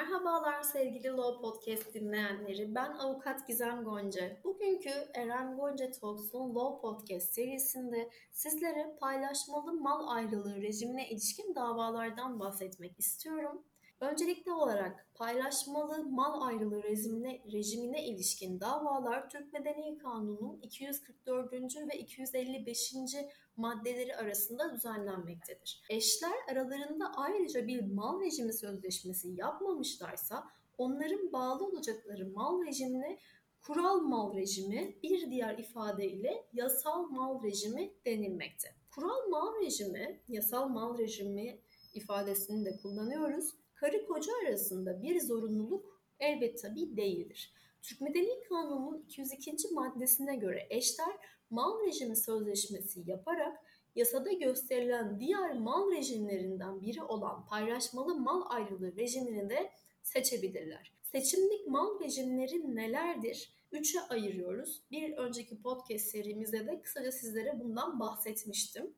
Merhabalar sevgili Law Podcast dinleyenleri. Ben avukat Gizem Gonca. Bugünkü Eren Gonca Talks'un Law Podcast serisinde sizlere paylaşmalı mal ayrılığı rejimine ilişkin davalardan bahsetmek istiyorum. Öncelikli olarak paylaşmalı mal ayrılığı rejimine, rejimine ilişkin davalar Türk Medeni Kanunu'nun 244. ve 255. maddeleri arasında düzenlenmektedir. Eşler aralarında ayrıca bir mal rejimi sözleşmesi yapmamışlarsa onların bağlı olacakları mal rejimine kural mal rejimi bir diğer ifadeyle yasal mal rejimi denilmekte. Kural mal rejimi, yasal mal rejimi ifadesini de kullanıyoruz karı koca arasında bir zorunluluk elbet tabii değildir. Türk Medeni Kanunu'nun 202. maddesine göre eşler mal rejimi sözleşmesi yaparak yasada gösterilen diğer mal rejimlerinden biri olan paylaşmalı mal ayrılığı rejimini de seçebilirler. Seçimlik mal rejimleri nelerdir? Üçe ayırıyoruz. Bir önceki podcast serimizde de kısaca sizlere bundan bahsetmiştim.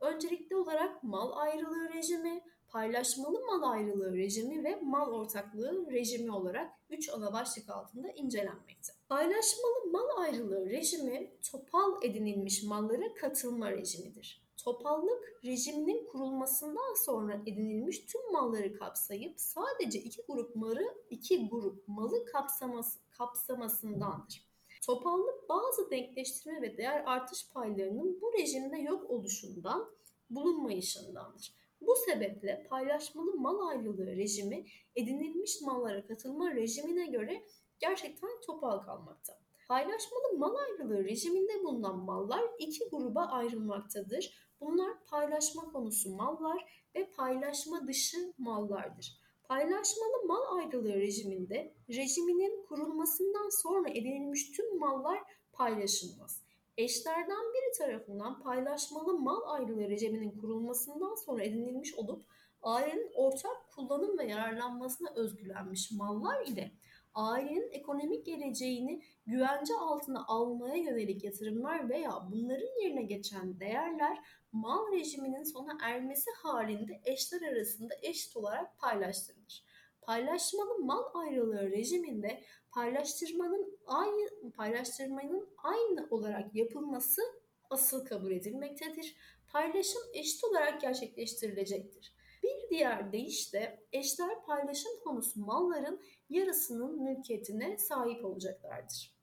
Öncelikli olarak mal ayrılığı rejimi, paylaşmalı mal ayrılığı rejimi ve mal ortaklığı rejimi olarak 3 ana başlık altında incelenmekte. Paylaşmalı mal ayrılığı rejimi topal edinilmiş mallara katılma rejimidir. Topallık rejiminin kurulmasından sonra edinilmiş tüm malları kapsayıp sadece iki grup malı iki grup malı kapsaması, kapsamasındandır. Topallık bazı denkleştirme ve değer artış paylarının bu rejimde yok oluşundan bulunmayışındandır. Bu sebeple paylaşmalı mal ayrılığı rejimi edinilmiş mallara katılma rejimine göre gerçekten topal kalmakta. Paylaşmalı mal ayrılığı rejiminde bulunan mallar iki gruba ayrılmaktadır. Bunlar paylaşma konusu mallar ve paylaşma dışı mallardır. Paylaşmalı mal ayrılığı rejiminde rejiminin kurulmasından sonra edinilmiş tüm mallar paylaşılmaz. Eşlerden biri tarafından paylaşmalı mal ayrılığı rejiminin kurulmasından sonra edinilmiş olup ailenin ortak kullanım ve yararlanmasına özgülenmiş mallar ile ailenin ekonomik geleceğini güvence altına almaya yönelik yatırımlar veya bunların yerine geçen değerler mal rejiminin sona ermesi halinde eşler arasında eşit olarak paylaştırılır. Paylaşmalı mal ayrılığı rejiminde paylaştırmanın aynı paylaştırmanın aynı olarak yapılması asıl kabul edilmektedir. Paylaşım eşit olarak gerçekleştirilecektir. Bir diğer deyişle eşler paylaşım konusu malların yarısının mülkiyetine sahip olacaklardır.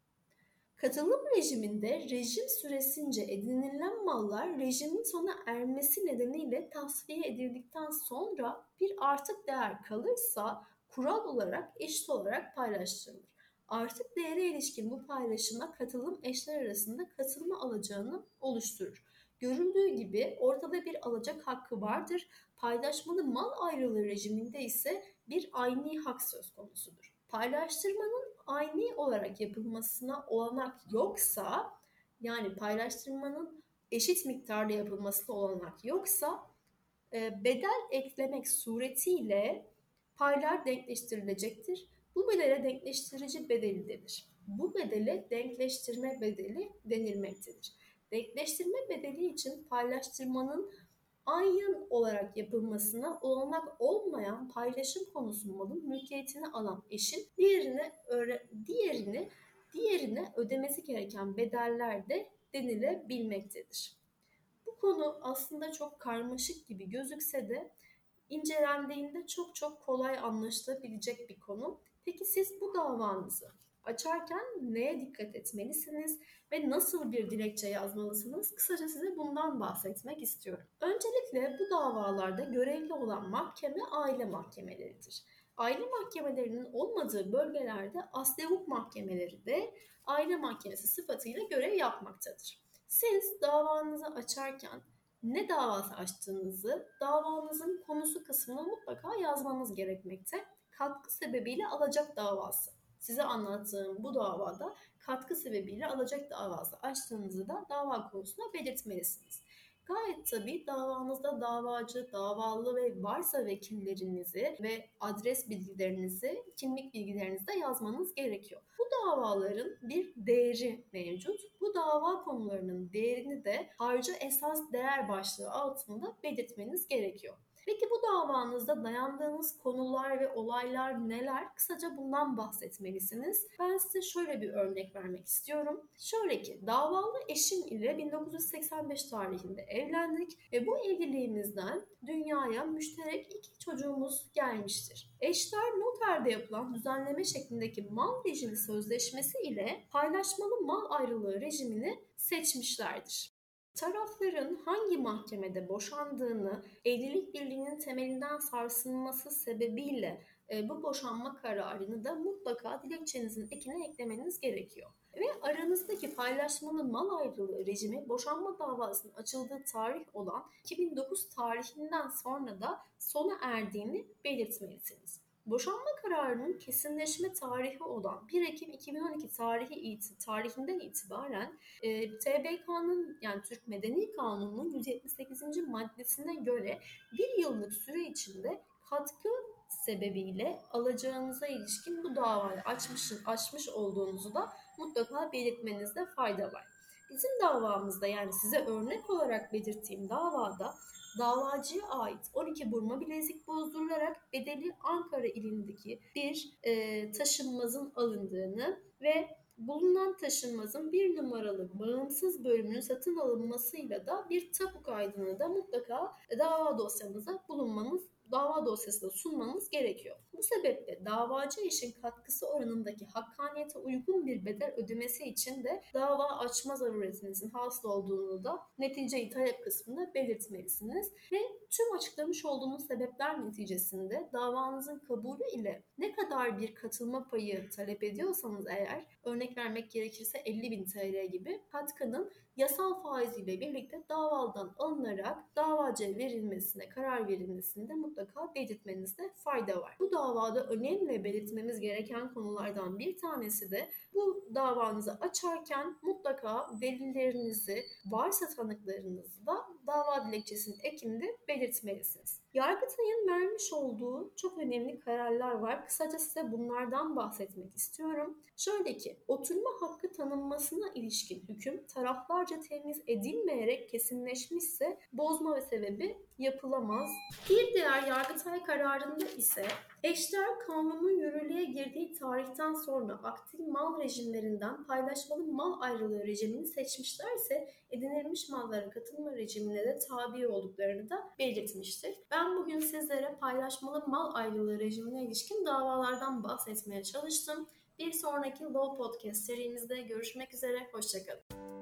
Katılım rejiminde rejim süresince edinilen mallar rejimin sona ermesi nedeniyle tasfiye edildikten sonra bir artık değer kalırsa kural olarak eşit olarak paylaştırılır. Artık değere ilişkin bu paylaşıma katılım eşler arasında katılma alacağını oluşturur. Görüldüğü gibi ortada bir alacak hakkı vardır. Paylaşmalı mal ayrılığı rejiminde ise bir aynı hak söz konusudur. Paylaştırmanın aynı olarak yapılmasına olanak yoksa yani paylaştırmanın eşit miktarda yapılmasına olanak yoksa e, bedel eklemek suretiyle paylar denkleştirilecektir. Bu bedele denkleştirici bedeli denir. Bu bedele denkleştirme bedeli denilmektedir. Denkleştirme bedeli için paylaştırmanın aynı olarak yapılmasına olanak olmayan paylaşım konusu malın mülkiyetini alan eşin diğerine öre, diğerini diğerine ödemesi gereken bedeller de denilebilmektedir. Bu konu aslında çok karmaşık gibi gözükse de incelendiğinde çok çok kolay anlaşılabilecek bir konu. Peki siz bu davanızı açarken neye dikkat etmelisiniz ve nasıl bir dilekçe yazmalısınız? Kısaca size bundan bahsetmek istiyorum. Öncelikle bu davalarda görevli olan mahkeme aile mahkemeleridir. Aile mahkemelerinin olmadığı bölgelerde asli hukuk mahkemeleri de aile mahkemesi sıfatıyla görev yapmaktadır. Siz davanızı açarken ne davası açtığınızı davanızın konusu kısmına mutlaka yazmanız gerekmekte. Katkı sebebiyle alacak davası. Size anlattığım bu davada katkı sebebiyle alacak davası açtığınızı da dava konusuna belirtmelisiniz. Gayet tabii davanızda davacı, davalı ve varsa vekillerinizi ve adres bilgilerinizi, kimlik bilgilerinizi de yazmanız gerekiyor. Bu davaların bir değeri mevcut. Bu dava konularının değerini de harcı esas değer başlığı altında belirtmeniz gerekiyor. Peki bu davanızda dayandığınız konular ve olaylar neler? Kısaca bundan bahsetmelisiniz. Ben size şöyle bir örnek vermek istiyorum. Şöyle ki davalı eşim ile 1985 tarihinde evlendik ve bu evliliğimizden dünyaya müşterek iki çocuğumuz gelmiştir. Eşler noterde yapılan düzenleme şeklindeki mal rejimi sözleşmesi ile paylaşmalı mal ayrılığı rejimini seçmişlerdir. Tarafların hangi mahkemede boşandığını, evlilik birliğinin temelinden sarsılması sebebiyle e, bu boşanma kararını da mutlaka dilekçenizin ekine eklemeniz gerekiyor. Ve aranızdaki paylaşmalı mal ayrılığı rejimi boşanma davasının açıldığı tarih olan 2009 tarihinden sonra da sona erdiğini belirtmelisiniz. Boşanma kararının kesinleşme tarihi olan 1 Ekim 2012 tarihi iti, tarihinden itibaren e, TBK'nın yani Türk Medeni Kanunu'nun 178. maddesine göre bir yıllık süre içinde katkı sebebiyle alacağınıza ilişkin bu davayı açmış, açmış olduğunuzu da mutlaka belirtmenizde fayda var. Bizim davamızda yani size örnek olarak belirttiğim davada davacıya ait 12 burma bilezik bozdurularak bedeli Ankara ilindeki bir e, taşınmazın alındığını ve bulunan taşınmazın bir numaralı bağımsız bölümünün satın alınmasıyla da bir tapu kaydını da mutlaka dava dosyamıza bulunmanız dava dosyasında sunmanız gerekiyor. Bu sebeple davacı eşin katkısı oranındaki hakkaniyete uygun bir bedel ödemesi için de dava açma zaruretinizin hasıl olduğunu da netice talep kısmında belirtmelisiniz ve tüm açıklamış olduğumuz sebepler neticesinde davanızın kabulü ile ne kadar bir katılma payı talep ediyorsanız eğer örnek vermek gerekirse 50 bin TL gibi katkının yasal faiziyle birlikte davadan alınarak davacıya verilmesine karar verilmesinde mutlaka belirtmenizde fayda var. Bu davada önemli belirtmemiz gereken konulardan bir tanesi de bu davanızı açarken mutlaka delillerinizi, varsa tanıklarınızı da dava dilekçesinin ekinde belirtmelisiniz. Yargıtay'ın vermiş olduğu çok önemli kararlar var. Kısaca size bunlardan bahsetmek istiyorum. Şöyle ki, oturma hakkı tanınmasına ilişkin hüküm taraflarca temiz edilmeyerek kesinleşmişse bozma ve sebebi yapılamaz. Bir diğer Yargıtay kararında ise eşler kanunun yürürlüğe girdiği tarihten sonra aktif mal rejimlerinden paylaşmalı mal ayrılığı rejimini seçmişlerse edinilmiş mallara katılma rejimine de tabi olduklarını da belirtmiştir. Ben bugün sizlere paylaşmalı mal ayrılığı rejimine ilişkin davalardan bahsetmeye çalıştım. Bir sonraki Law Podcast serimizde görüşmek üzere, hoşçakalın.